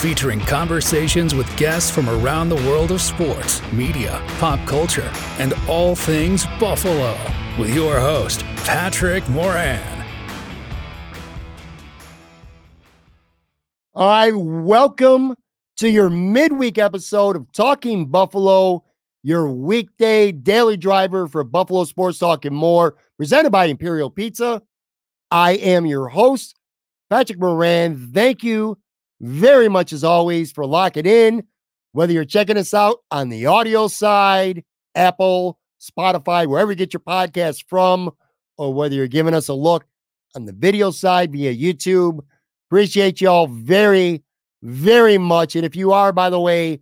featuring conversations with guests from around the world of sports, media, pop culture, and all things Buffalo. With your host, Patrick Moran. Right, welcome to your midweek episode of Talking Buffalo, your weekday daily driver for Buffalo Sports Talk and more, presented by Imperial Pizza. I am your host, Patrick Moran, thank you very much as always for locking in. Whether you're checking us out on the audio side, Apple, Spotify, wherever you get your podcast from, or whether you're giving us a look on the video side via YouTube. Appreciate y'all very, very much. And if you are, by the way,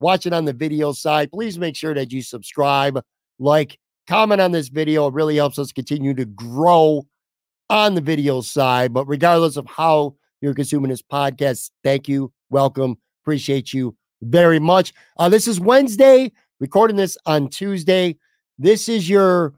watching on the video side, please make sure that you subscribe, like, comment on this video. It really helps us continue to grow on the video side. But regardless of how you're consuming this podcast, thank you, welcome, appreciate you very much. Uh, this is Wednesday, recording this on Tuesday. This is your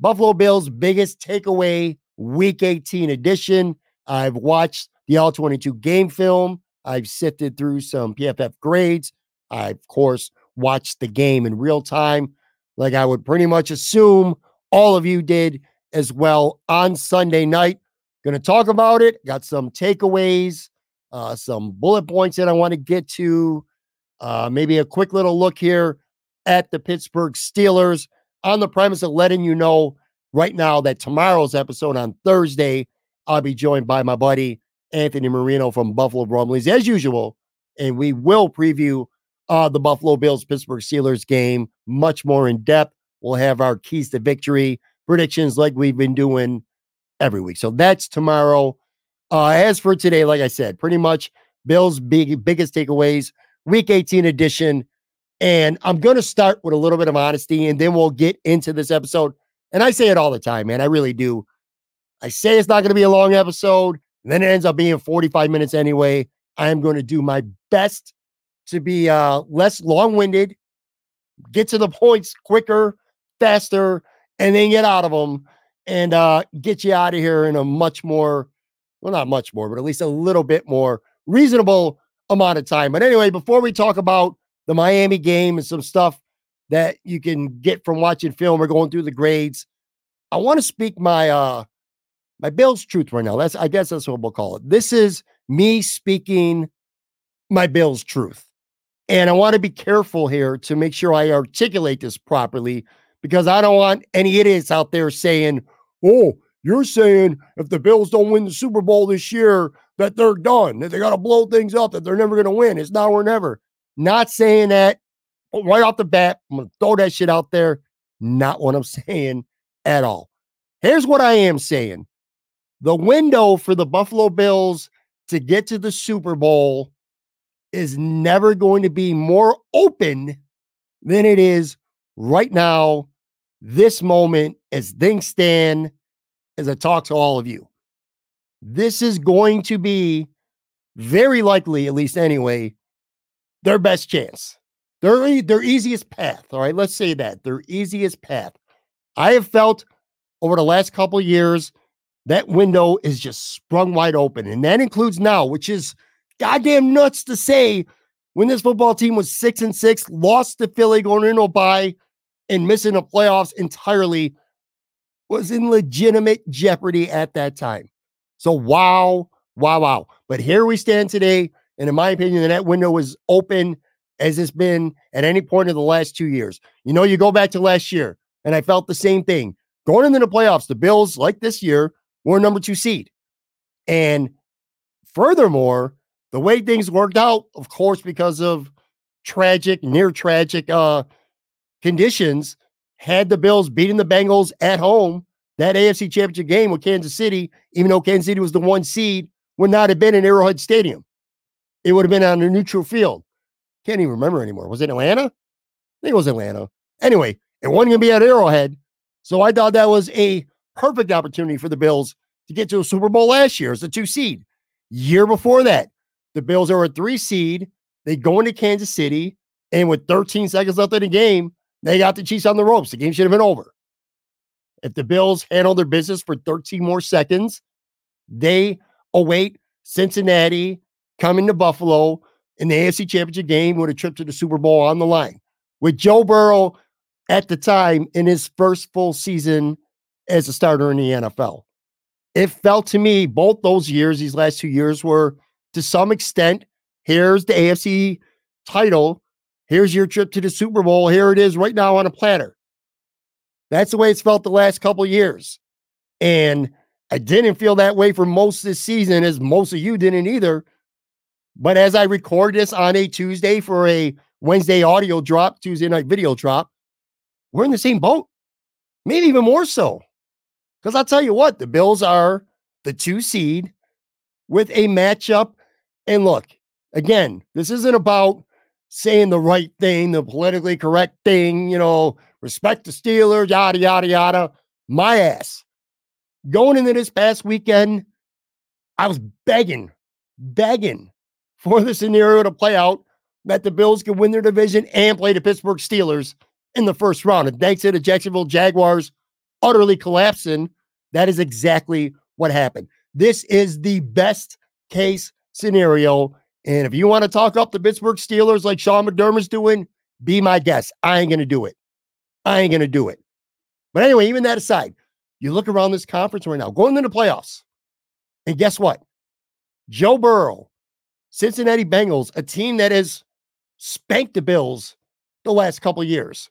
Buffalo Bills biggest takeaway week 18 edition. I've watched the All 22 game film. I've sifted through some PFF grades. I, of course, watched the game in real time, like I would pretty much assume all of you did as well on Sunday night. Going to talk about it. Got some takeaways, uh, some bullet points that I want to get to. Uh, maybe a quick little look here at the Pittsburgh Steelers on the premise of letting you know right now that tomorrow's episode on Thursday, I'll be joined by my buddy Anthony Marino from Buffalo Rumblings as usual. And we will preview uh, the Buffalo Bills Pittsburgh Steelers game much more in depth. We'll have our keys to victory predictions like we've been doing every week. So that's tomorrow. Uh, as for today, like I said, pretty much Bill's big biggest takeaways, week 18 edition. And I'm going to start with a little bit of honesty and then we'll get into this episode. And I say it all the time, man. I really do. I say it's not going to be a long episode, then it ends up being 45 minutes anyway. I am going to do my best to be uh, less long winded, get to the points quicker, faster, and then get out of them and uh, get you out of here in a much more, well, not much more, but at least a little bit more reasonable amount of time. But anyway, before we talk about the Miami game and some stuff that you can get from watching film or going through the grades, I want to speak my uh my Bills truth right now. That's I guess that's what we'll call it. This is me speaking my Bills truth. And I want to be careful here to make sure I articulate this properly because I don't want any idiots out there saying, oh, you're saying if the Bills don't win the Super Bowl this year, that they're done, that they got to blow things up, that they're never going to win. It's now or never. Not saying that right off the bat. I'm going to throw that shit out there. Not what I'm saying at all. Here's what I am saying the window for the Buffalo Bills to get to the Super Bowl is never going to be more open than it is right now this moment as things stand as I talk to all of you. This is going to be very likely, at least anyway, their best chance. Their, their easiest path. All right, let's say that their easiest path. I have felt over the last couple years that window is just sprung wide open, and that includes now, which is goddamn nuts to say when this football team was six and six, lost to Philly going into a bye and missing the playoffs entirely, was in legitimate jeopardy at that time. So wow, wow, wow. But here we stand today. And in my opinion, the net window was open as it's been at any point in the last two years. You know, you go back to last year, and I felt the same thing. Going into the playoffs, the Bills, like this year, were number two seed. And furthermore, the way things worked out, of course, because of tragic, near tragic uh, conditions, had the Bills beating the Bengals at home, that AFC championship game with Kansas City, even though Kansas City was the one seed, would not have been in Arrowhead Stadium. It would have been on a neutral field. Can't even remember anymore. Was it Atlanta? I think it was Atlanta. Anyway, it wasn't going to be at Arrowhead. So I thought that was a perfect opportunity for the Bills to get to a Super Bowl last year as a two seed. Year before that, the Bills are a three seed. They go into Kansas City, and with 13 seconds left in the game, they got the Chiefs on the ropes. The game should have been over. If the Bills handle their business for 13 more seconds, they await Cincinnati coming to Buffalo in the AFC Championship game with a trip to the Super Bowl on the line. With Joe Burrow at the time in his first full season as a starter in the NFL. It felt to me both those years, these last two years, were to some extent, here's the AFC title. Here's your trip to the Super Bowl. Here it is right now on a platter. That's the way it's felt the last couple years. And I didn't feel that way for most this season, as most of you didn't either. But as I record this on a Tuesday for a Wednesday audio drop, Tuesday night video drop, we're in the same boat, maybe even more so. Because I'll tell you what, the Bills are the two seed with a matchup. And look, again, this isn't about saying the right thing, the politically correct thing, you know, respect the Steelers, yada, yada, yada. My ass. Going into this past weekend, I was begging, begging for the scenario to play out that the Bills could win their division and play the Pittsburgh Steelers in the first round. And thanks to the Jacksonville Jaguars utterly collapsing, that is exactly what happened. This is the best case scenario. And if you want to talk up the Pittsburgh Steelers like Sean McDermott's doing, be my guest. I ain't going to do it. I ain't going to do it. But anyway, even that aside, you look around this conference right now, going into the playoffs. And guess what? Joe Burrow, Cincinnati Bengals, a team that has spanked the Bills the last couple years.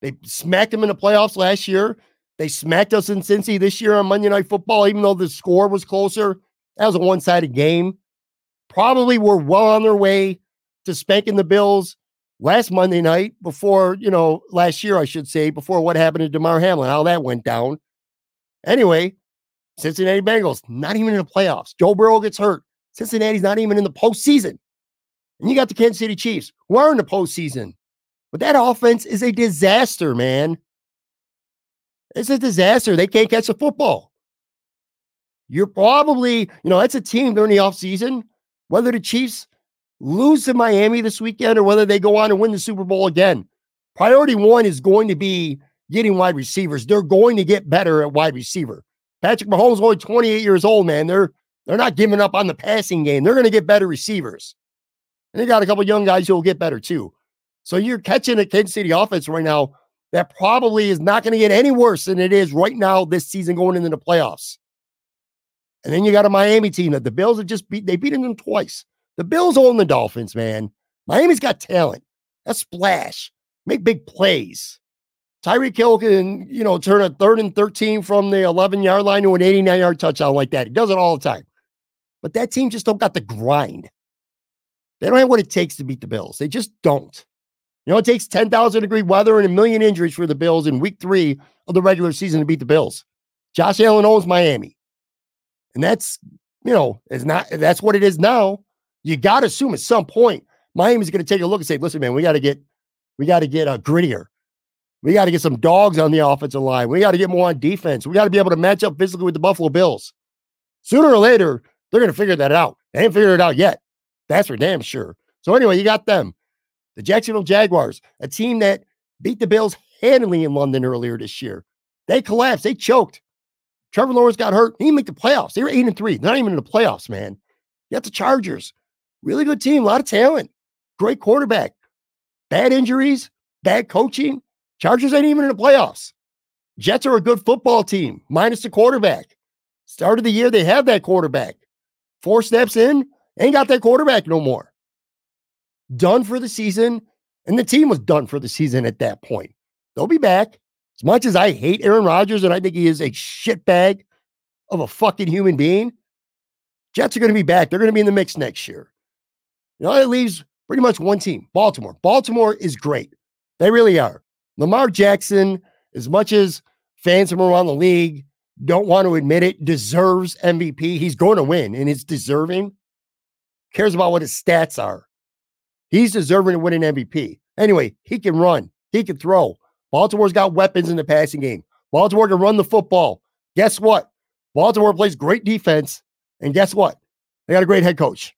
They smacked them in the playoffs last year. They smacked us in Cincy this year on Monday Night Football, even though the score was closer. That was a one sided game. Probably were well on their way to spanking the Bills last Monday night before, you know, last year, I should say, before what happened to Damar Hamlin, how that went down. Anyway, Cincinnati Bengals, not even in the playoffs. Joe Burrow gets hurt. Cincinnati's not even in the postseason. And you got the Kansas City Chiefs, who are in the postseason. But that offense is a disaster, man. It's a disaster. They can't catch the football. You're probably, you know, that's a team during the offseason, whether the Chiefs lose to Miami this weekend or whether they go on and win the Super Bowl again. Priority one is going to be getting wide receivers. They're going to get better at wide receiver. Patrick Mahomes is only 28 years old, man. They're they're not giving up on the passing game. They're going to get better receivers. And they got a couple young guys who will get better too. So you're catching a Kansas City offense right now that probably is not going to get any worse than it is right now this season going into the playoffs. And then you got a Miami team that the Bills have just beat. They beaten them twice. The Bills own the Dolphins, man. Miami's got talent. That splash, make big plays. Tyreek Hill can, you know, turn a third and 13 from the 11 yard line to an 89 yard touchdown like that. He does it all the time. But that team just don't got the grind. They don't have what it takes to beat the Bills. They just don't. You know, it takes 10,000 degree weather and a million injuries for the Bills in week three of the regular season to beat the Bills. Josh Allen owns Miami. And that's, you know, it's not, that's what it is now. You got to assume at some point, Miami's going to take a look and say, listen, man, we got to get, we got to get a grittier. We got to get some dogs on the offensive line. We got to get more on defense. We got to be able to match up physically with the Buffalo Bills. Sooner or later, they're going to figure that out. They ain't figured it out yet. That's for damn sure. So anyway, you got them. The Jacksonville Jaguars, a team that beat the Bills handily in London earlier this year. They collapsed. They choked. Trevor Lawrence got hurt. He didn't make the playoffs. They were eight and three. They're not even in the playoffs, man. You got the Chargers, Really good team, a lot of talent, great quarterback. Bad injuries, bad coaching. Chargers ain't even in the playoffs. Jets are a good football team, minus the quarterback. Start of the year, they have that quarterback. Four steps in, ain't got that quarterback no more. Done for the season, and the team was done for the season at that point. They'll be back. As much as I hate Aaron Rodgers and I think he is a shitbag of a fucking human being, Jets are going to be back. They're going to be in the mix next year. You know, it leaves pretty much one team Baltimore. Baltimore is great. They really are. Lamar Jackson, as much as fans from around the league don't want to admit it, deserves MVP. He's going to win and he's deserving. Cares about what his stats are. He's deserving to win an MVP. Anyway, he can run, he can throw. Baltimore's got weapons in the passing game. Baltimore can run the football. Guess what? Baltimore plays great defense. And guess what? They got a great head coach.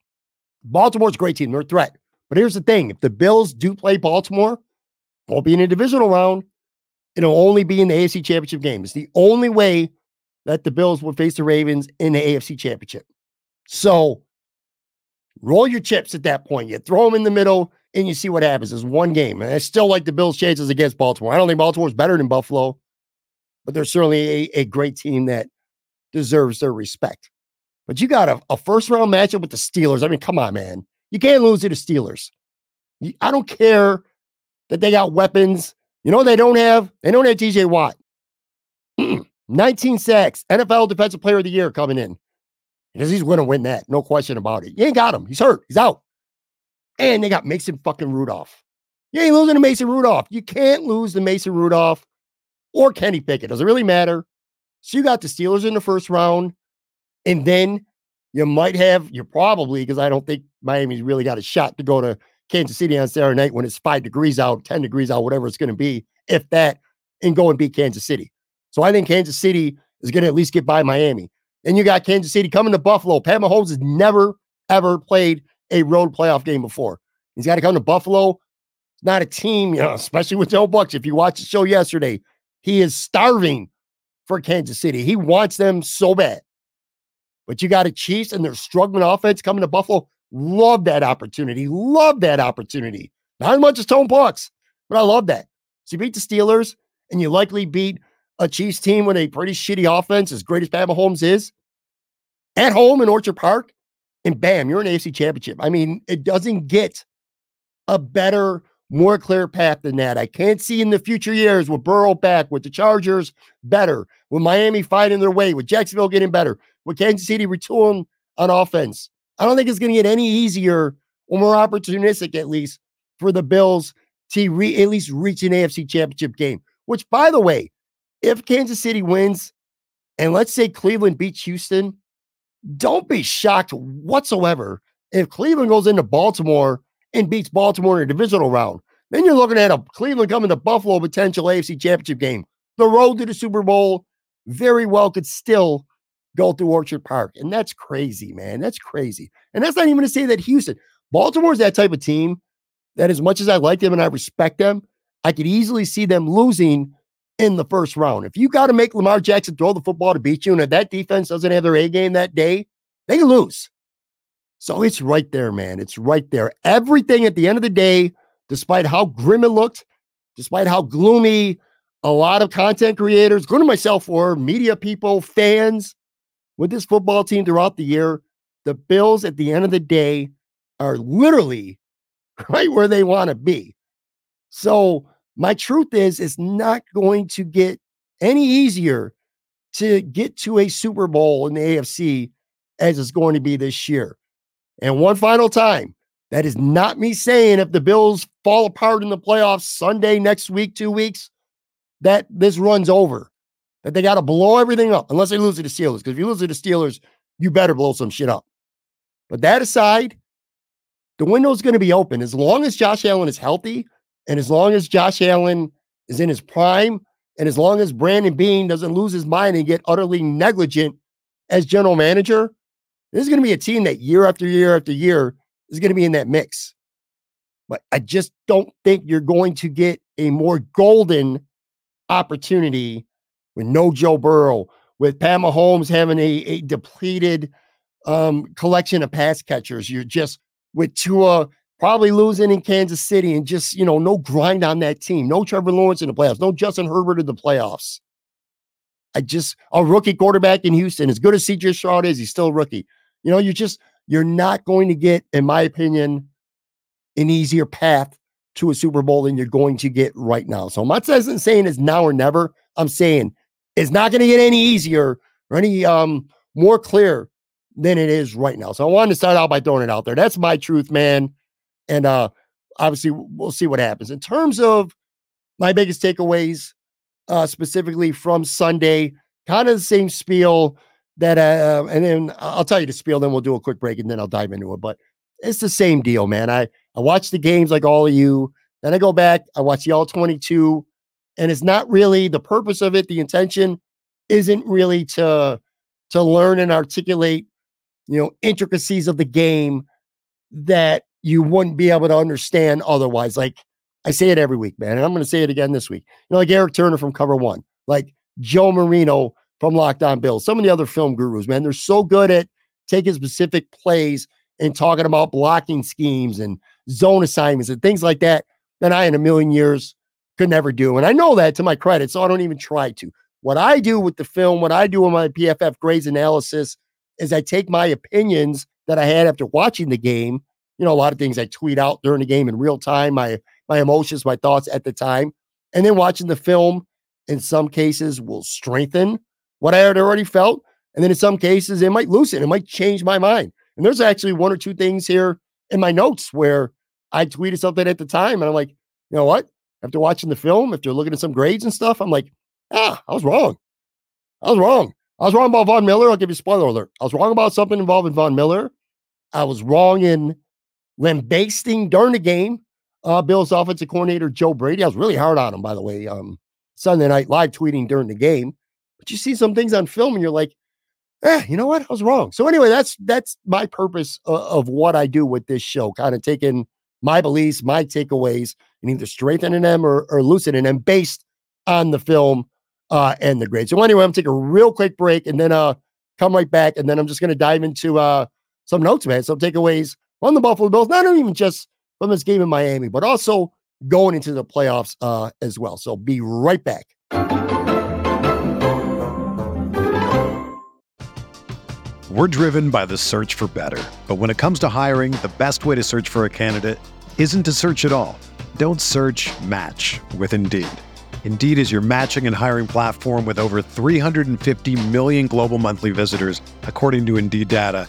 Baltimore's a great team. They're a threat. But here's the thing if the Bills do play Baltimore, won't be in a divisional round. It'll only be in the AFC Championship game. It's the only way that the Bills would face the Ravens in the AFC Championship. So roll your chips at that point. You throw them in the middle and you see what happens. It's one game. And I still like the Bills' chances against Baltimore. I don't think Baltimore's better than Buffalo, but they're certainly a, a great team that deserves their respect. But you got a, a first round matchup with the Steelers. I mean, come on, man. You can't lose to the Steelers. I don't care that they got weapons. You know they don't have? They don't have TJ Watt. 19 sacks, NFL Defensive Player of the Year coming in. Because he's going to win that. No question about it. You ain't got him. He's hurt. He's out. And they got Mason fucking Rudolph. You ain't losing to Mason Rudolph. You can't lose to Mason Rudolph or Kenny Pickett. Doesn't really matter. So you got the Steelers in the first round. And then you might have, you're probably, because I don't think Miami's really got a shot to go to Kansas City on Saturday night when it's five degrees out, 10 degrees out, whatever it's going to be, if that, and go and beat Kansas City. So I think Kansas City is going to at least get by Miami. Then you got Kansas City coming to Buffalo. Pat Mahomes has never, ever played a road playoff game before. He's got to come to Buffalo. It's not a team, you know, especially with Joe Bucks. If you watched the show yesterday, he is starving for Kansas City. He wants them so bad. But you got a Chiefs and their struggling offense coming to Buffalo. Love that opportunity. Love that opportunity. Not as much as Tone Bucks, but I love that. So you beat the Steelers and you likely beat a Chiefs team with a pretty shitty offense, as great as Pat Mahomes is, at home in Orchard Park and bam, you're an AFC championship. I mean, it doesn't get a better, more clear path than that. I can't see in the future years with Burrow back, with the Chargers better, with Miami fighting their way, with Jacksonville getting better, with Kansas City retooling on offense. I don't think it's going to get any easier or more opportunistic, at least, for the Bills to re- at least reach an AFC championship game. Which, by the way, if Kansas City wins, and let's say Cleveland beats Houston, don't be shocked whatsoever if Cleveland goes into Baltimore and beats Baltimore in a divisional round. Then you're looking at a Cleveland coming to Buffalo potential AFC championship game. The road to the Super Bowl very well could still go through Orchard Park. And that's crazy, man. That's crazy. And that's not even to say that Houston, Baltimore's that type of team that as much as I like them and I respect them, I could easily see them losing in the first round. If you got to make Lamar Jackson throw the football to beat you, and if that defense doesn't have their A game that day, they lose. So it's right there, man. It's right there. Everything at the end of the day, despite how grim it looked, despite how gloomy a lot of content creators, including myself, or media people, fans with this football team throughout the year, the Bills at the end of the day are literally right where they want to be. So my truth is, it's not going to get any easier to get to a Super Bowl in the AFC as it's going to be this year. And one final time, that is not me saying if the Bills fall apart in the playoffs Sunday next week, two weeks, that this runs over, that they got to blow everything up unless they lose to the Steelers. Because if you lose to the Steelers, you better blow some shit up. But that aside, the window is going to be open as long as Josh Allen is healthy and as long as Josh Allen is in his prime, and as long as Brandon Beane doesn't lose his mind and get utterly negligent as general manager, this is going to be a team that year after year after year is going to be in that mix. But I just don't think you're going to get a more golden opportunity with no Joe Burrow, with Pat Mahomes having a, a depleted um, collection of pass catchers. You're just with Tua probably losing in Kansas City and just, you know, no grind on that team. No Trevor Lawrence in the playoffs. No Justin Herbert in the playoffs. I just, a rookie quarterback in Houston, as good as CJ Stroud is, he's still a rookie. You know, you're just, you're not going to get, in my opinion, an easier path to a Super Bowl than you're going to get right now. So I'm not saying it's now or never. I'm saying it's not going to get any easier or any um more clear than it is right now. So I wanted to start out by throwing it out there. That's my truth, man. And uh obviously we'll see what happens. In terms of my biggest takeaways, uh specifically from Sunday, kind of the same spiel that uh and then I'll tell you the spiel, then we'll do a quick break and then I'll dive into it. But it's the same deal, man. I I watch the games like all of you. Then I go back, I watch the all 22, and it's not really the purpose of it. The intention isn't really to to learn and articulate, you know, intricacies of the game that you wouldn't be able to understand otherwise. Like I say it every week, man, and I'm going to say it again this week. You know, like Eric Turner from Cover One, like Joe Marino from Locked On Bills, some of the other film gurus, man, they're so good at taking specific plays and talking about blocking schemes and zone assignments and things like that that I, in a million years, could never do. And I know that to my credit, so I don't even try to. What I do with the film, what I do in my PFF grades analysis is I take my opinions that I had after watching the game. You know, a lot of things I tweet out during the game in real time, my my emotions, my thoughts at the time, and then watching the film in some cases will strengthen what I had already felt. And then in some cases, it might loosen, it might change my mind. And there's actually one or two things here in my notes where I tweeted something at the time and I'm like, you know what? After watching the film, after looking at some grades and stuff, I'm like, ah, I was wrong. I was wrong. I was wrong about Von Miller. I'll give you a spoiler alert. I was wrong about something involving Von Miller. I was wrong in lambasting during the game uh, Bill's offensive coordinator, Joe Brady. I was really hard on him, by the way, um, Sunday night live tweeting during the game. But you see some things on film and you're like, eh, you know what? I was wrong. So anyway, that's that's my purpose of, of what I do with this show, kind of taking my beliefs, my takeaways, and either strengthening them or, or loosening them based on the film uh, and the grade. So anyway, I'm taking a real quick break and then uh come right back, and then I'm just gonna dive into uh some notes, man, some takeaways from the Buffalo Bills, not even just from this game in Miami, but also going into the playoffs uh as well. So be right back. We're driven by the search for better. But when it comes to hiring, the best way to search for a candidate isn't to search at all. Don't search match with Indeed. Indeed is your matching and hiring platform with over 350 million global monthly visitors, according to Indeed data,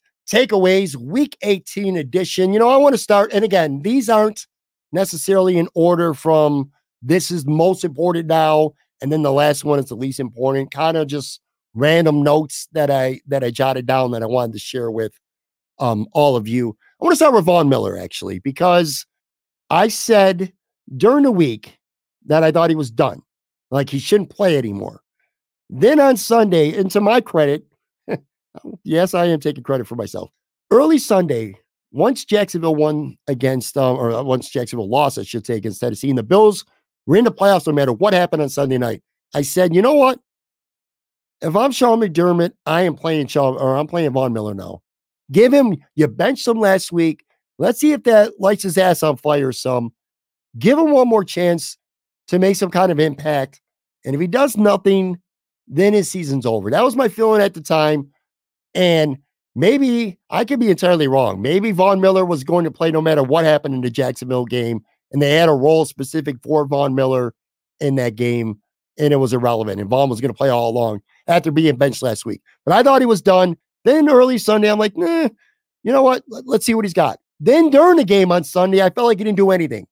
takeaways, week 18 edition. You know, I want to start, and again, these aren't necessarily in order from this is most important now, and then the last one is the least important. Kind of just random notes that I that I jotted down that I wanted to share with um all of you. I want to start with Von Miller actually, because I said during the week that I thought he was done, like he shouldn't play anymore. Then on Sunday, and to my credit, yes, I am taking credit for myself. Early Sunday, once Jacksonville won against, um, or uh, once Jacksonville lost, I should say, against Tennessee, and the Bills were in the playoffs no matter what happened on Sunday night. I said, you know what? If I'm Sean McDermott, I am playing Sean, or I'm playing Von Miller now. Give him, you benched him last week. Let's see if that lights his ass on fire some. Give him one more chance to make some kind of impact. And if he does nothing, then his season's over. That was my feeling at the time. And maybe I could be entirely wrong. Maybe Von Miller was going to play no matter what happened in the Jacksonville game, and they had a role specific for Von Miller in that game, and it was irrelevant. And Von was going to play all along after being benched last week. But I thought he was done. Then early Sunday, I'm like, nah, you know what? Let's see what he's got. Then during the game on Sunday, I felt like he didn't do anything.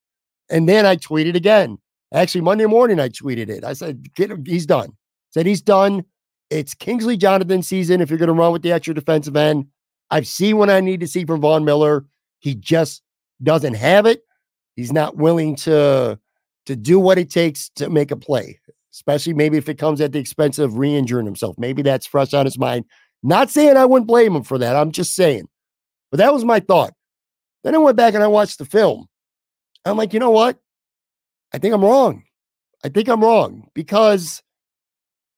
And then I tweeted again. Actually, Monday morning, I tweeted it. I said, he's done. Said he's done. It's Kingsley Jonathan season if you're going to run with the extra defensive end. I've seen what I need to see from Von Miller. He just doesn't have it. He's not willing to to do what it takes to make a play, especially maybe if it comes at the expense of re-injuring himself. Maybe that's fresh on his mind. Not saying I wouldn't blame him for that. I'm just saying. But that was my thought. Then I went back and I watched the film. I'm like, you know what? I think I'm wrong. I think I'm wrong because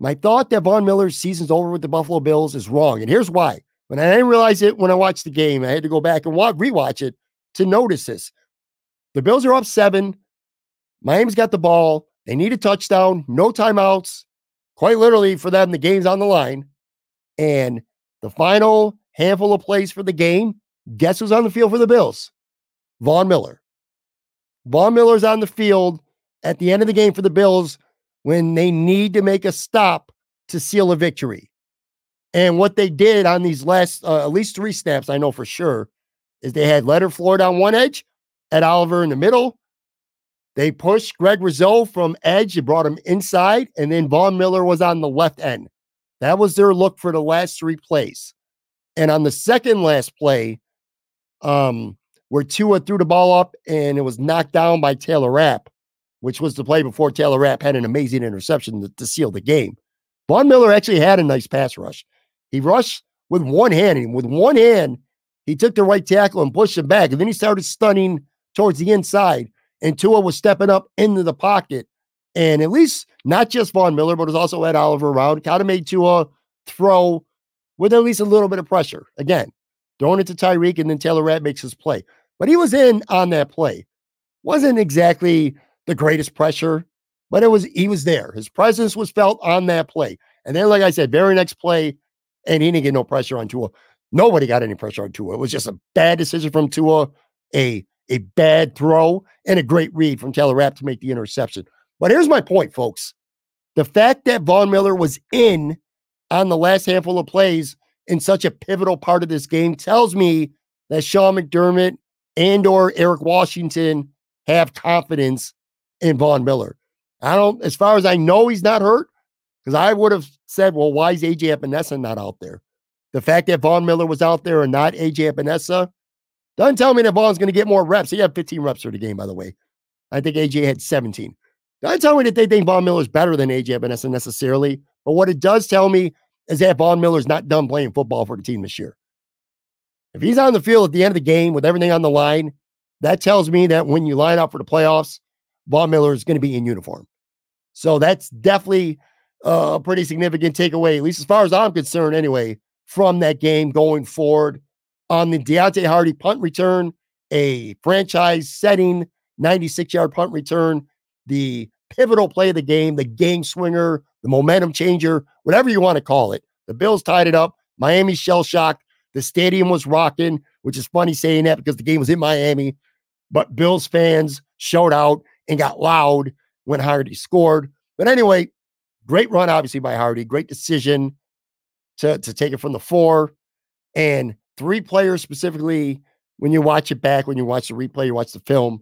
my thought that Von Miller's season's over with the Buffalo Bills is wrong. And here's why. When I didn't realize it when I watched the game, I had to go back and watch, rewatch it to notice this. The Bills are up seven. Miami's got the ball. They need a touchdown, no timeouts. Quite literally, for them, the game's on the line. And the final handful of plays for the game, guess who's on the field for the Bills? Von Miller. Von Miller's on the field at the end of the game for the Bills when they need to make a stop to seal a victory. And what they did on these last, uh, at least three snaps, I know for sure, is they had Leonard Floyd on one edge, Ed Oliver in the middle. They pushed Greg Rousseau from edge and brought him inside, and then Von Miller was on the left end. That was their look for the last three plays. And on the second last play, um, where Tua threw the ball up and it was knocked down by Taylor Rapp, which was the play before Taylor Rapp had an amazing interception to, to seal the game. Von Miller actually had a nice pass rush. He rushed with one hand, and with one hand, he took the right tackle and pushed him back. And then he started stunning towards the inside. And Tua was stepping up into the pocket. And at least not just Von Miller, but it was also Ed Oliver around. Kind of made Tua throw with at least a little bit of pressure. Again, throwing it to Tyreek, and then Taylor Rapp makes his play. But he was in on that play. Wasn't exactly the greatest pressure, but it was he was there. His presence was felt on that play. And then, like I said, very next play, and he didn't get no pressure on Tua. Nobody got any pressure on Tua. It was just a bad decision from Tua, a a bad throw, and a great read from Taylor Rapp to make the interception. But here's my point, folks. The fact that Von Miller was in on the last handful of plays in such a pivotal part of this game tells me that Sean McDermott and or Eric Washington have confidence in Von Miller. I don't, as far as I know, he's not hurt because I would have said, well, why is AJ Epenesa not out there? The fact that Von Miller was out there and not AJ Epenesa doesn't tell me that Von's going to get more reps. He had 15 reps for the game, by the way. I think AJ had 17. Doesn't tell me that they think Von Miller's better than AJ Epenesa necessarily. But what it does tell me is that Von Miller's not done playing football for the team this year. If he's on the field at the end of the game with everything on the line, that tells me that when you line up for the playoffs, Von Miller is going to be in uniform. So that's definitely a pretty significant takeaway, at least as far as I'm concerned, anyway, from that game going forward. On the Deonte Harty punt return, a franchise setting 96 yard punt return, the pivotal play of the game, the game swinger, the momentum changer, whatever you want to call it. The Bills tied it up. Miami shell shocked. The stadium was rocking, which is funny saying that because the game was in Miami. But Bills fans showed out and got loud when Harty scored. But anyway, great run, obviously, by Harty. Great decision to, to take it from the four. And three players specifically, when you watch it back, when you watch the replay, you watch the film,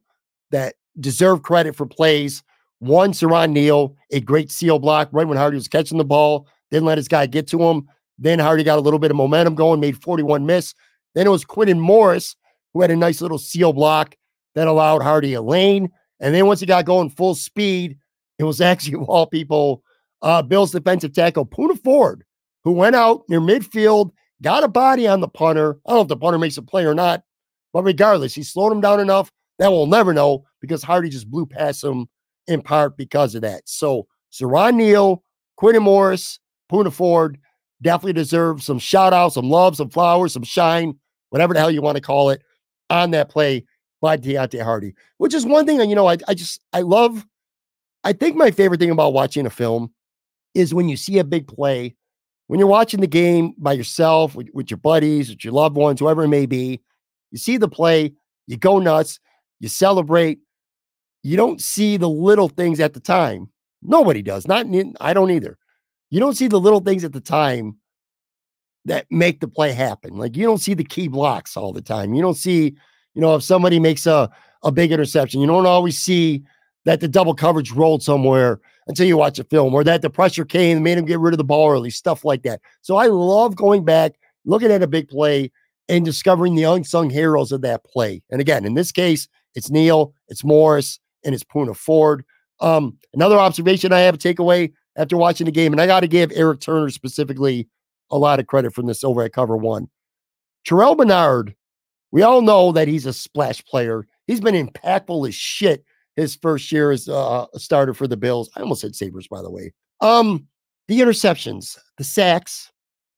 that deserve credit for plays. One, Siran Neal, a great seal block right when Harty was catching the ball, didn't let his guy get to him. Then Harty got a little bit of momentum going, made 41 miss. Then it was Quintin Morris who had a nice little seal block that allowed Harty a lane. And then once he got going full speed, it was actually all people, uh, Bill's defensive tackle, Poona Ford, who went out near midfield, got a body on the punter. I don't know if the punter makes a play or not, but regardless, he slowed him down enough that we'll never know because Harty just blew past him in part because of that. So Siran Neal, Quintin Morris, Poona Ford definitely deserve some shout outs, some love, some flowers, some shine, whatever the hell you want to call it, on that play by Deonte Harty, which is one thing, you know, I, I just, I love, I think my favorite thing about watching a film is when you see a big play, when you're watching the game by yourself, with, with your buddies, with your loved ones, whoever it may be, you see the play, you go nuts, you celebrate, you don't see the little things at the time. Nobody does. Not I don't either. You don't see the little things at the time that make the play happen. Like you don't see the key blocks all the time. You don't see, you know, if somebody makes a a big interception, you don't always see that the double coverage rolled somewhere until you watch a film or that the pressure came and made him get rid of the ball early, stuff like that. So I love going back, looking at a big play and discovering the unsung heroes of that play. And again, in this case, it's Neal, it's Morris, and it's Poona Ford. Um, another observation I have a takeaway after watching the game, and I got to give Eric Turner specifically a lot of credit from this over at cover one. Terrel Bernard, we all know that he's a splash player. He's been impactful as shit his first year as uh, a starter for the Bills. I almost said Sabres, by the way. Um, the interceptions, the sacks,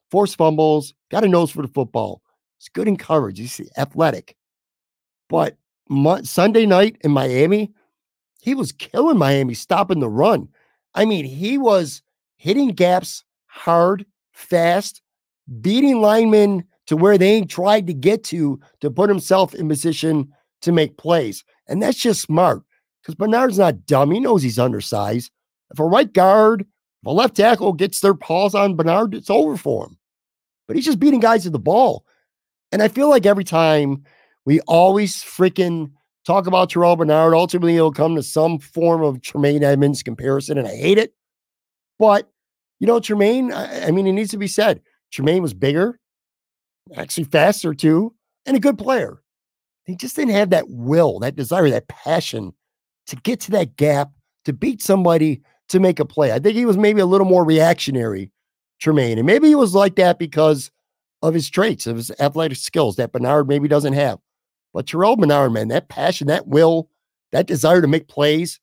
forced fumbles, got a nose for the football. He's good in coverage. He's athletic. But Mo- Sunday night in Miami, he was killing Miami, stopping the run. I mean, he was hitting gaps hard, fast, beating linemen to where they tried to get to to put himself in position to make plays. And that's just smart because Bernard's not dumb. He knows he's undersized. If a right guard, if a left tackle gets their paws on Bernard, it's over for him. But he's just beating guys to the ball. And I feel like every time we always freaking talk about Terrel Bernard. Ultimately, it'll come to some form of Tremaine Edmunds comparison, and I hate it. But, you know, Tremaine, I, I mean, it needs to be said. Tremaine was bigger, actually faster too, and a good player. He just didn't have that will, that desire, that passion to get to that gap, to beat somebody, to make a play. I think he was maybe a little more reactionary, Tremaine. And maybe he was like that because of his traits, of his athletic skills that Bernard maybe doesn't have. But Terrel Bernard, man, that passion, that will, that desire to make plays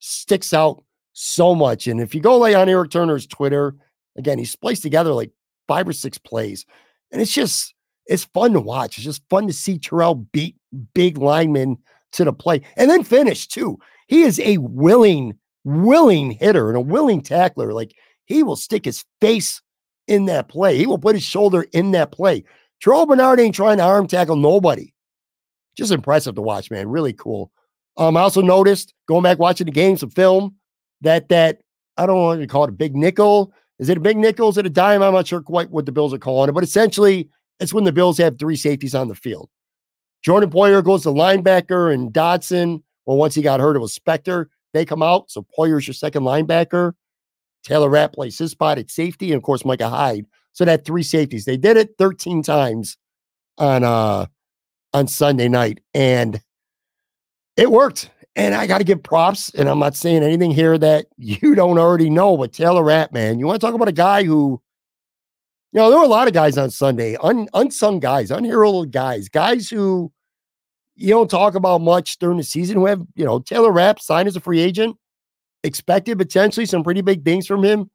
sticks out so much. And if you go lay on Eric Turner's Twitter, again, he's spliced together like five or six plays. And it's just, it's fun to watch. It's just fun to see Terrel beat big linemen to the play and then finish too. He is a willing, willing hitter and a willing tackler. Like he will stick his face in that play. He will put his shoulder in that play. Terrel Bernard ain't trying to arm tackle nobody just impressive to watch, man. Really cool. Um, I also noticed going back watching the game, some film that that I don't want to call it a big nickel. Is it a big nickel? Is it a dime? I'm not sure quite what the Bills are calling it, but essentially it's when the Bills have three safeties on the field. Jordan Poyer goes to linebacker and Dodson. Well, once he got hurt, it was Spector. They come out. So Poyer's your second linebacker. Taylor Rapp plays his spot at safety, and of course, Micah Hyde. So that three safeties. They did it 13 times on uh on Sunday night, and it worked. And I got to give props. And I'm not saying anything here that you don't already know, but Taylor Rapp, man, you want to talk about a guy who, you know, there were a lot of guys on Sunday, un, unsung guys, unheralded guys, guys who you don't talk about much during the season who have, you know, Taylor Rapp signed as a free agent, expected potentially some pretty big things from him.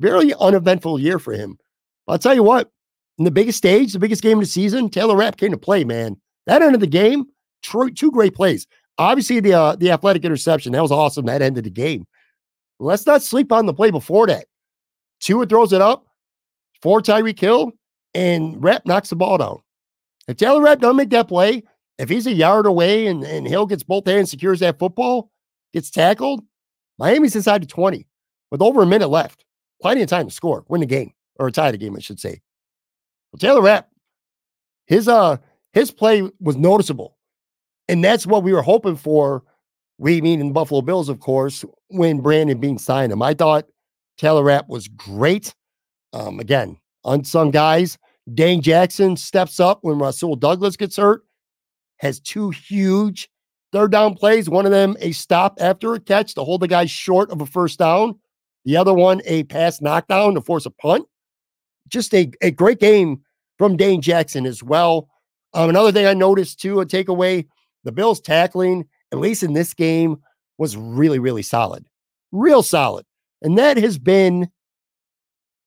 Very uneventful year for him. But I'll tell you what, in the biggest stage, the biggest game of the season, Taylor Rapp came to play, man. That end of the game, two great plays. Obviously, the uh, the athletic interception that was awesome. That ended the game. Let's not sleep on the play before that. Tua throws it up for Tyreek Hill, and Rapp knocks the ball down. If Taylor Rapp doesn't make that play, if he's a yard away and, and Hill gets both hands, secures that football, gets tackled, Miami's inside the 20 with over a minute left. Plenty of time to score, win the game. or tie the game, I should say. Well, Taylor Rapp, his uh his play was noticeable. And that's what we were hoping for. We mean in the Buffalo Bills, of course, when Brandon Beane signed him. I thought Taylor Rapp was great. Um, again, unsung guys. Dane Jackson steps up when Rasul Douglas gets hurt, has two huge third down plays. One of them a stop after a catch to hold the guy short of a first down. The other one a pass knockdown to force a punt. Just a, a great game from Dane Jackson as well. Um, another thing I noticed too, a takeaway, the Bills tackling, at least in this game, was really, really solid. Real solid. And that has been,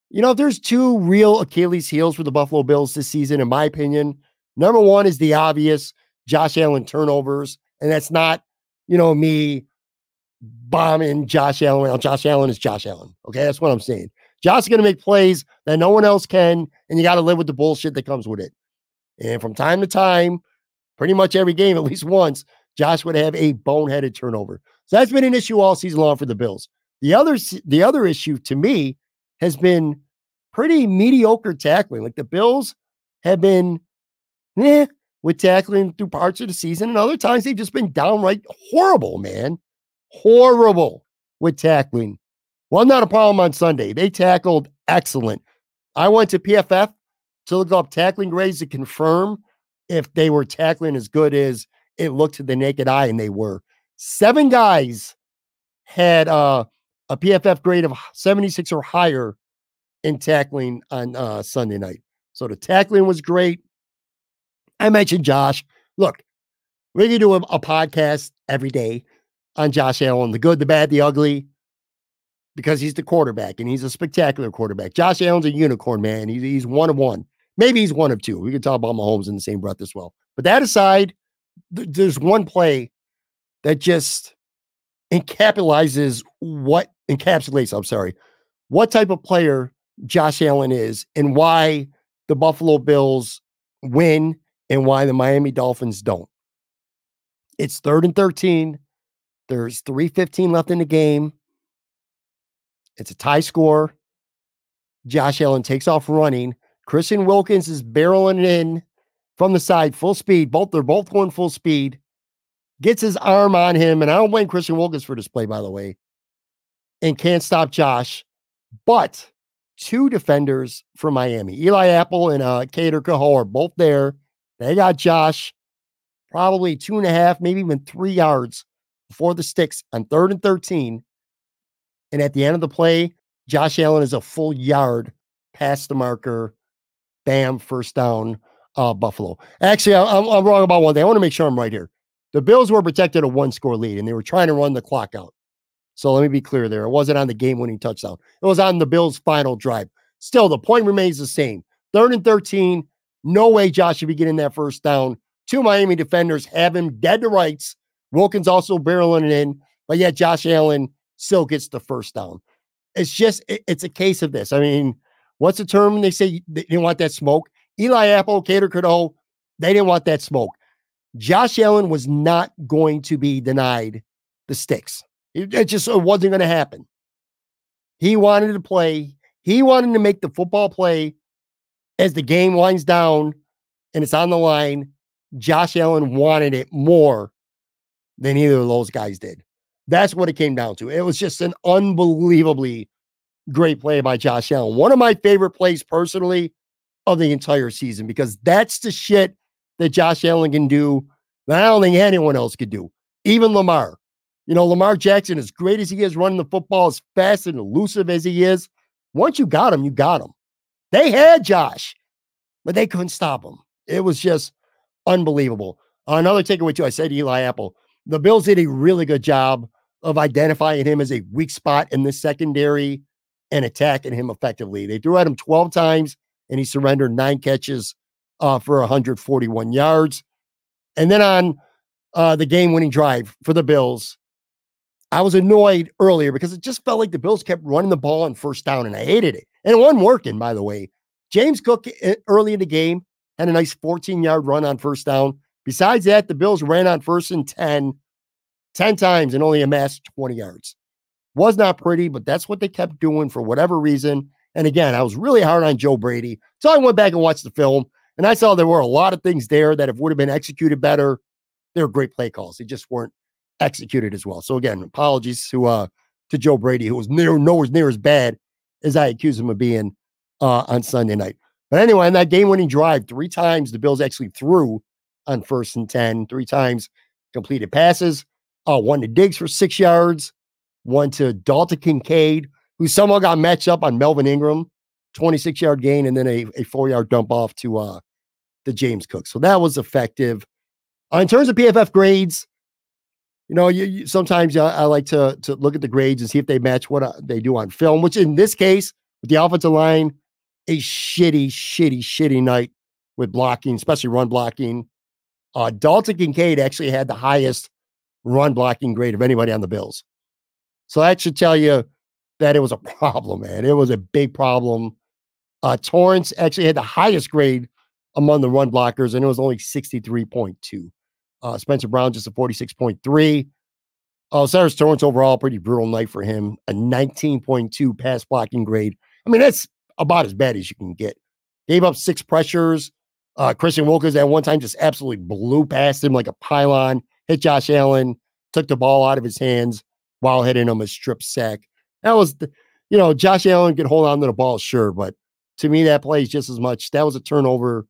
you know, there's two real Achilles heels for the Buffalo Bills this season, in my opinion. Number one is the obvious Josh Allen turnovers. And that's not, you know, me bombing Josh Allen. Well, Josh Allen is Josh Allen. Okay. That's what I'm saying. Josh is going to make plays that no one else can, and you got to live with the bullshit that comes with it. And from time to time, pretty much every game, at least once, Josh would have a boneheaded turnover. So that's been an issue all season long for the Bills. The other, the other issue to me has been pretty mediocre tackling. Like the Bills have been eh, with tackling through parts of the season, and other times they've just been downright horrible, man. Horrible with tackling. Well, not a problem on Sunday. They tackled excellent. I went to PFF to look up tackling grades to confirm if they were tackling as good as it looked to the naked eye, and they were. Seven guys had uh, a PFF grade of 76 or higher in tackling on uh, Sunday night. So the tackling was great. I mentioned Josh. Look, we can do a, a podcast every day on Josh Allen, the good, the bad, the ugly, because he's the quarterback and he's a spectacular quarterback. Josh Allen's a unicorn, man. He's, he's one of one. Maybe he's one of two. We can talk about Mahomes in the same breath as well. But that aside, th- there's one play that just encapsulates what encapsulates, I'm sorry, what type of player Josh Allen is and why the Buffalo Bills win and why the Miami Dolphins don't. It's third and 13. There's 315 left in the game. It's a tie score. Josh Allen takes off running. Christian Wilkins is barreling in from the side, full speed. Both they're both going full speed. Gets his arm on him, and I don't blame Christian Wilkins for this play, by the way, and can't stop Josh. But two defenders from Miami, Eli Apple and uh, Kader Kohou, are both there. They got Josh probably two and a half, maybe even three yards before the sticks on third and 13. And at the end of the play, Josh Allen is a full yard past the marker. Bam, first down, uh, Buffalo. Actually, I, I'm, I'm wrong about one thing. I want to make sure I'm right here. The Bills were protected a one score lead and they were trying to run the clock out. So let me be clear there. It wasn't on the game winning touchdown, it was on the Bills' final drive. Still, the point remains the same. Third and 13, no way Josh should be getting that first down. Two Miami defenders have him dead to rights. Wilkins also barreling it in, but yet Josh Allen still gets the first down. It's just, it, it's a case of this. I mean, what's the term they say they didn't want that smoke? Eli Apple, Kader Kohou, they didn't want that smoke. Josh Allen was not going to be denied the sticks. It, it just it wasn't going to happen. He wanted to play. He wanted to make the football play as the game winds down and it's on the line, Josh Allen wanted it more than either of those guys did. That's what it came down to. It was just an unbelievably great play by Josh Allen. One of my favorite plays personally of the entire season because that's the shit that Josh Allen can do that I don't think anyone else could do. Even Lamar. You know, Lamar Jackson, as great as he is running the football, as fast and elusive as he is, once you got him, you got him. They had Josh, but they couldn't stop him. It was just unbelievable. Another takeaway, too, I said Eli Apple. The Bills did a really good job of identifying him as a weak spot in the secondary and attacking him effectively. They threw at him 12 times and he surrendered nine catches uh, for 141 yards. And then on uh, the game winning drive for the Bills, I was annoyed earlier because it just felt like the Bills kept running the ball on first down and I hated it. And it wasn't working, by the way. James Cook eh, early in the game had a nice 14 yard run on first down. Besides that, the Bills ran on first and 10, 10 times and only amassed 20 yards. Was not pretty, but that's what they kept doing for whatever reason. And again, I was really hard on Joe Brady. So I went back and watched the film and I saw there were a lot of things there that if would have been executed better, they were great play calls. They just weren't executed as well. So again, apologies to uh to Joe Brady, who was near nowhere near as bad as I accused him of being uh on Sunday night. But anyway, in that game-winning drive, three times the Bills actually threw on first and ten, three times completed passes. Uh, one to Diggs for six yards, one to Dalton Kincaid, who somehow got matched up on Melvin Ingram, 26 yard gain, and then a, a four yard dump off to uh, the James Cook. So that was effective. Uh, in terms of PFF grades, you know, you, you sometimes uh, I like to to look at the grades and see if they match what uh, they do on film. Which in this case, with the offensive line, a shitty, shitty, shitty night with blocking, especially run blocking. Uh, Dalton Kincaid actually had the highest run blocking grade of anybody on the Bills. So that should tell you that it was a problem, man. It was a big problem. Uh, Torrence actually had the highest grade among the run blockers, and it was only 63.2. Uh, Spencer Brown just a 46.3. Uh, Cyrus Torrence overall, pretty brutal night for him. A 19.2 pass blocking grade. I mean, that's about as bad as you can get. Gave up six pressures. Uh, Christian Wilkins at one time just absolutely blew past him like a pylon, hit Josh Allen, took the ball out of his hands while hitting him a strip sack. That was, the, you know, Josh Allen could hold on to the ball, sure, but to me, that plays just as much. That was a turnover.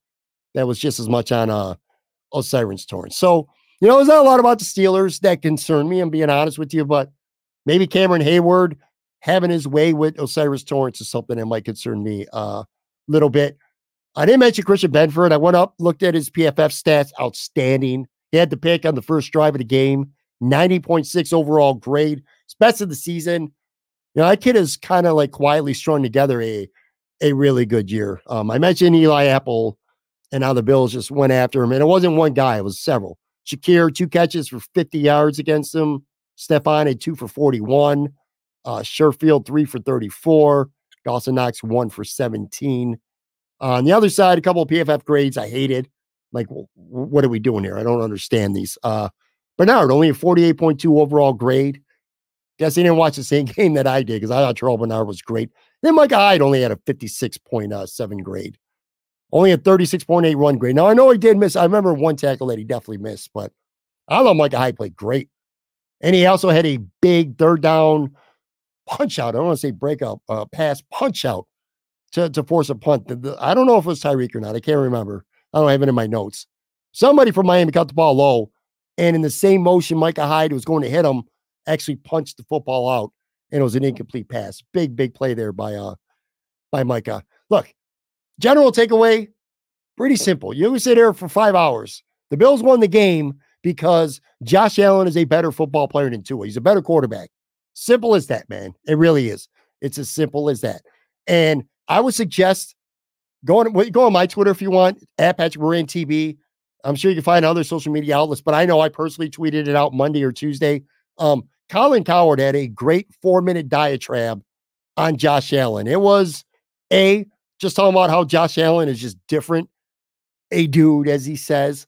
That was just as much on uh, O'Cyrus Torrence. So, you know, there's not a lot about the Steelers that concern me. I'm being honest with you, but maybe Cameron Heyward having his way with O'Cyrus Torrence is something that might concern me a uh, little bit. I didn't mention Christian Benford. I went up, looked at his PFF stats, outstanding. He had the pick on the first drive of the game, 90.6 overall grade. It's best of the season. You know, that kid is kind of like quietly strung together a a really good year. Um, I mentioned Eli Apple and how the Bills just went after him. And it wasn't one guy, it was several. Shakir, two catches for 50 yards against him. Stefon had two for 41. Uh, Sherfield, three for 34. Dawson Knox, one for 17. Uh, on the other side, a couple of PFF grades I hated. Like, what are we doing here? I don't understand these. Uh, Bernard, only a 48.2 overall grade. Guess he didn't watch the same game that I did because I thought Terrel Bernard was great. Then Micah Hyde only had a 56.7 grade, only a 36.8 run grade. Now, I know he did miss. I remember one tackle that he definitely missed, but I thought Micah Hyde played great. And he also had a big third down punch out. I don't want to say breakout, uh, pass punch out to, to force a punt. The, the, I don't know if it was Tyreek or not. I can't remember. I don't have it in my notes. Somebody from Miami cut the ball low, and in the same motion, Micah Hyde was going to hit him, actually punched the football out, and it was an incomplete pass. Big, big play there by uh by Micah. Look, general takeaway, pretty simple. You sit here for five hours. The Bills won the game because Josh Allen is a better football player than Tua. He's a better quarterback. Simple as that, man. It really is. It's as simple as that. And I would suggest going go on my Twitter if you want at Patrick Moran TV. I'm sure you can find other social media outlets, but I know I personally tweeted it out Monday or Tuesday. Um, Colin Cowherd had a great four minute diatribe on Josh Allen. It was a just talking about how Josh Allen is just different, a dude, as he says,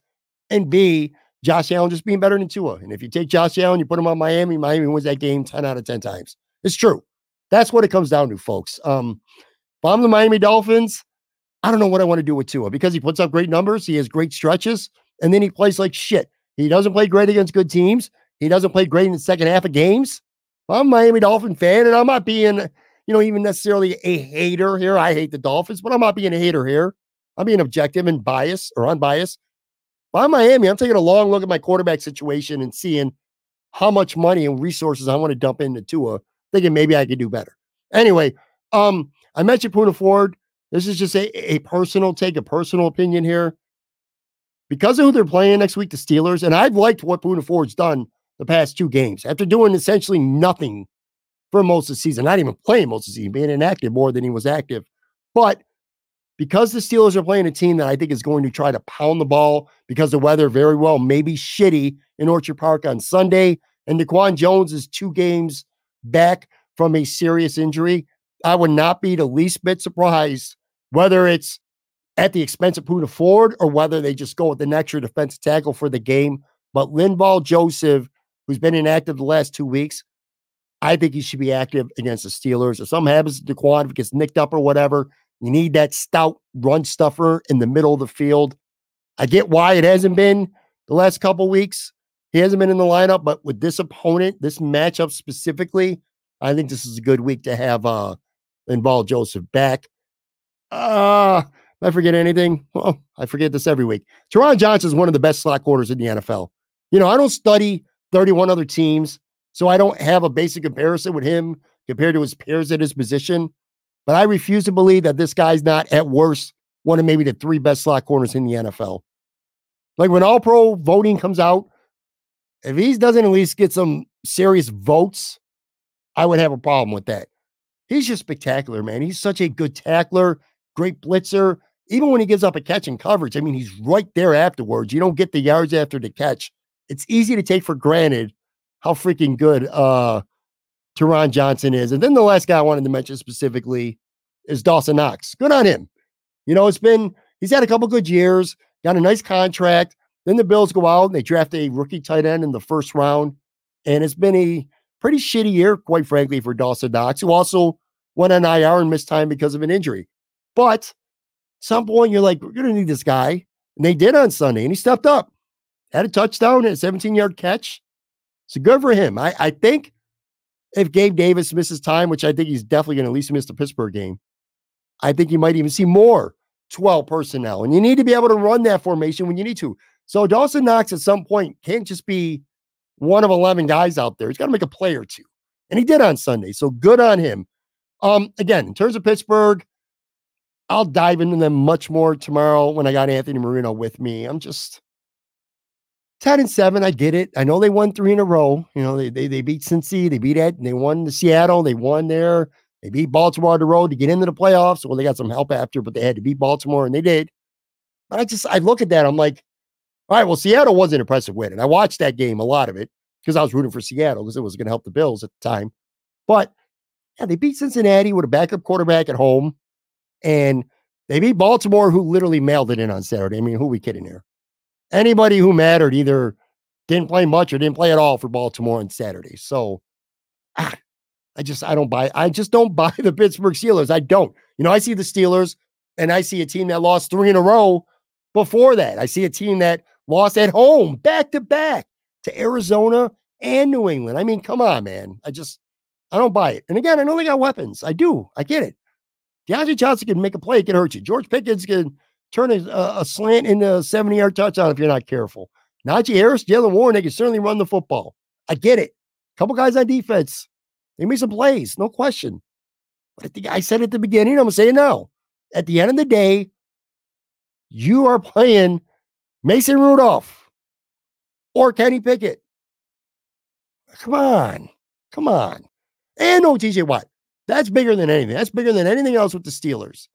and B, Josh Allen just being better than Tua. And if you take Josh Allen, you put him on Miami, Miami wins that game 10 out of 10 times. It's true. That's what it comes down to, folks. Um, if I'm the Miami Dolphins, I don't know what I want to do with Tua because he puts up great numbers, he has great stretches, and then he plays like shit. He doesn't play great against good teams. He doesn't play great in the second half of games. I'm a Miami Dolphin fan, and I'm not being, you know, even necessarily a hater here. I hate the Dolphins, but I'm not being a hater here. I'm being objective and biased or unbiased. If I'm Miami, I'm taking a long look at my quarterback situation and seeing how much money and resources I want to dump into Tua, thinking maybe I could do better. Anyway, um, I mentioned Poona Ford. This is just a, a personal take, a personal opinion here. Because of who they're playing next week, the Steelers, and I've liked what Poona Ford's done the past two games after doing essentially nothing for most of the season, not even playing most of the season, being inactive more than he was active. But because the Steelers are playing a team that I think is going to try to pound the ball because the weather very well may be shitty in Orchard Park on Sunday, and DaQuan Jones is two games back from a serious injury, I would not be the least bit surprised whether it's at the expense of Poona Ford or whether they just go with the extra defensive tackle for the game. But Linval Joseph who's been inactive the last two weeks, I think he should be active against the Steelers. If something happens to Daquan, if he gets nicked up or whatever, you need that stout run stuffer in the middle of the field. I get why it hasn't been the last couple weeks. He hasn't been in the lineup, but with this opponent, this matchup specifically, I think this is a good week to have uh Linval Joseph back. Uh I forget anything. Well, I forget this every week. Taron Johnson is one of the best slot corners in the NFL. You know, I don't study 31 other teams, so I don't have a basic comparison with him compared to his peers at his position. But I refuse to believe that this guy's not at worst one of maybe the three best slot corners in the NFL. Like when all pro voting comes out, if he doesn't at least get some serious votes, I would have a problem with that. He's just spectacular, man. He's such a good tackler, great blitzer. Even when he gives up a catch in coverage, I mean, he's right there afterwards. You don't get the yards after the catch. It's easy to take for granted how freaking good uh Taron Johnson is. And then the last guy I wanted to mention specifically is Dawson Knox. Good on him. You know, it's been, he's had a couple good years, got a nice contract. Then the Bills go out and they draft a rookie tight end in the first round. And it's been a pretty shitty year, quite frankly, for Dawson Knox, who also went on IR and missed time because of an injury. But at some point, you're like, we're going to need this guy. And they did on Sunday, and he stepped up, had a touchdown a 17 yard catch. So good for him. I, I think if Gabe Davis misses time, which I think he's definitely going to at least miss the Pittsburgh game, I think you might even see more 12 personnel. And you need to be able to run that formation when you need to. So Dawson Knox at some point can't just be one of 11 guys out there. He's got to make a play or two. And he did on Sunday. So good on him. Um, again, in terms of Pittsburgh, I'll dive into them much more tomorrow when I got Anthony Marino with me. I'm just 10 and 7. I get it. I know they won three in a row. You know, they they, they beat Cincy, they beat Ed, and they won the Seattle, they won there. They beat Baltimore on the road to get into the playoffs. Well, they got some help after, but they had to beat Baltimore and they did. But I just I look at that, I'm like, all right, well, Seattle was an impressive win. And I watched that game, a lot of it, because I was rooting for Seattle because it was going to help the Bills at the time. But yeah, they beat Cincinnati with a backup quarterback at home. And they beat Baltimore, who literally mailed it in on Saturday. I mean, who are we kidding here? Anybody who mattered either didn't play much or didn't play at all for Baltimore on Saturday. So ah, I just I don't buy I just don't buy the Pittsburgh Steelers. I don't. You know, I see the Steelers and I see a team that lost three in a row before that. I see a team that lost at home back to back to Arizona and New England. I mean, come on, man. I just I don't buy it. And again, I know they got weapons. I do. I get it. DeAndre Johnson can make a play, it can hurt you. George Pickens can turn a, uh, a slant into a 70 yard touchdown if you're not careful. Najee Harris, Jaylen Warren, they can certainly run the football. I get it. A couple guys on defense, they made some plays, no question. But I think I said at the beginning, I'm going to say now. At the end of the day, you are playing Mason Rudolph or Kenny Pickett. Come on. Come on. And no TJ Watt. That's bigger than anything. That's bigger than anything else with the Steelers.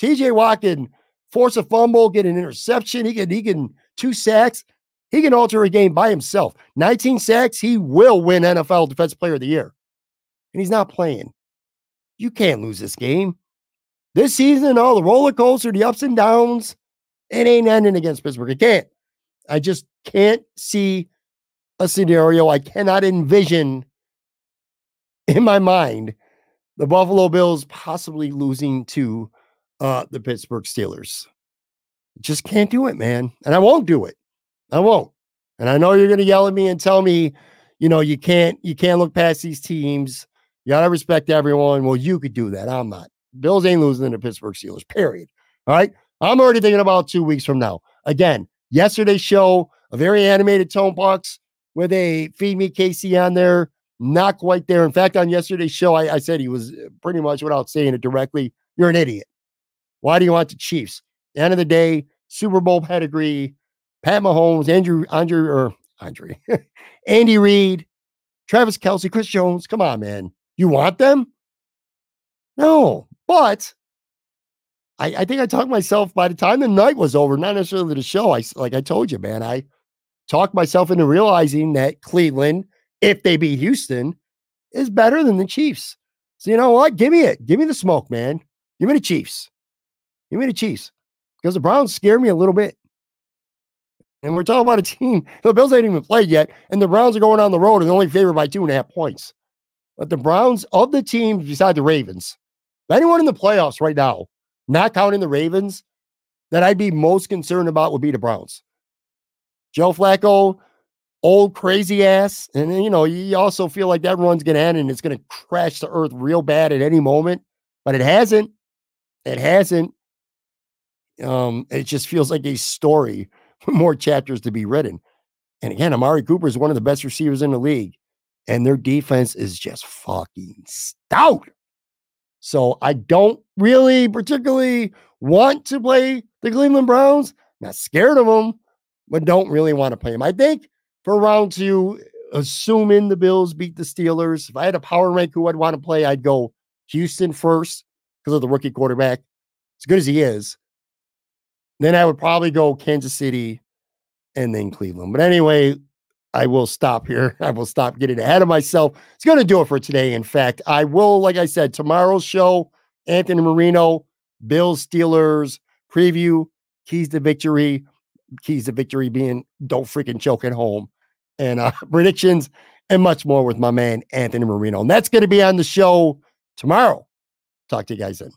TJ Watt can force a fumble, get an interception. He can, he can two sacks. He can alter a game by himself. 19 sacks, he will win NFL Defensive Player of the Year. And he's not playing. You can't lose this game. This season, all the roller coaster, the ups and downs, it ain't ending against Pittsburgh. It can't. I just can't see a scenario. I cannot envision in my mind the Buffalo Bills possibly losing to uh, the Pittsburgh Steelers. Just can't do it, man. And I won't do it. I won't. And I know you're going to yell at me and tell me, you know, you can't you can't look past these teams. You got to respect everyone. Well, you could do that. I'm not. Bills ain't losing to the Pittsburgh Steelers. Period. All right. I'm already thinking about two weeks from now. Again, yesterday's show, a very animated tone box where they feed me KC on there. Not quite there. In fact, on yesterday's show, I, I said he was uh, pretty much without saying it directly, you're an idiot. Why do you want the Chiefs? end of the day, Super Bowl pedigree, Pat Mahomes, Andrew, Andrew, or Andre, Andy Reid, Travis Kelce, Chris Jones. Come on, man. You want them? No, but I, I think I talked myself by the time the night was over, not necessarily the show. I like I told you, man, I talked myself into realizing that Cleveland if they beat Houston, is better than the Chiefs. So you know what? Give me it. Give me the smoke, man. Give me the Chiefs. Give me the Chiefs. Because the Browns scare me a little bit. And we're talking about a team. The Bills ain't even played yet, and the Browns are going on the road and only favored by two and a half points. But the Browns, of the teams beside the Ravens, anyone in the playoffs right now, not counting the Ravens, that I'd be most concerned about would be the Browns. Joe Flacco, old crazy ass. And you know, you also feel like that run's gonna end and it's gonna crash to earth real bad at any moment, but it hasn't. It hasn't. Um, it just feels like a story, more chapters to be written. And again, Amari Cooper is one of the best receivers in the league, and their defense is just fucking stout. So I don't really particularly want to play the Cleveland Browns. Not scared of them, but don't really want to play them. I think for round two, assuming the Bills beat the Steelers, if I had a power rank who I'd want to play, I'd go Houston first because of the rookie quarterback, as good as he is. Then I would probably go Kansas City and then Cleveland. But anyway, I will stop here. I will stop getting ahead of myself. It's going to do it for today. In fact, I will, like I said, tomorrow's show, Anthony Marino, Bills Steelers preview, keys to victory, keys to victory being don't freaking choke at home, and uh, predictions and much more with my man, Anthony Marino. And that's going to be on the show tomorrow. Talk to you guys then.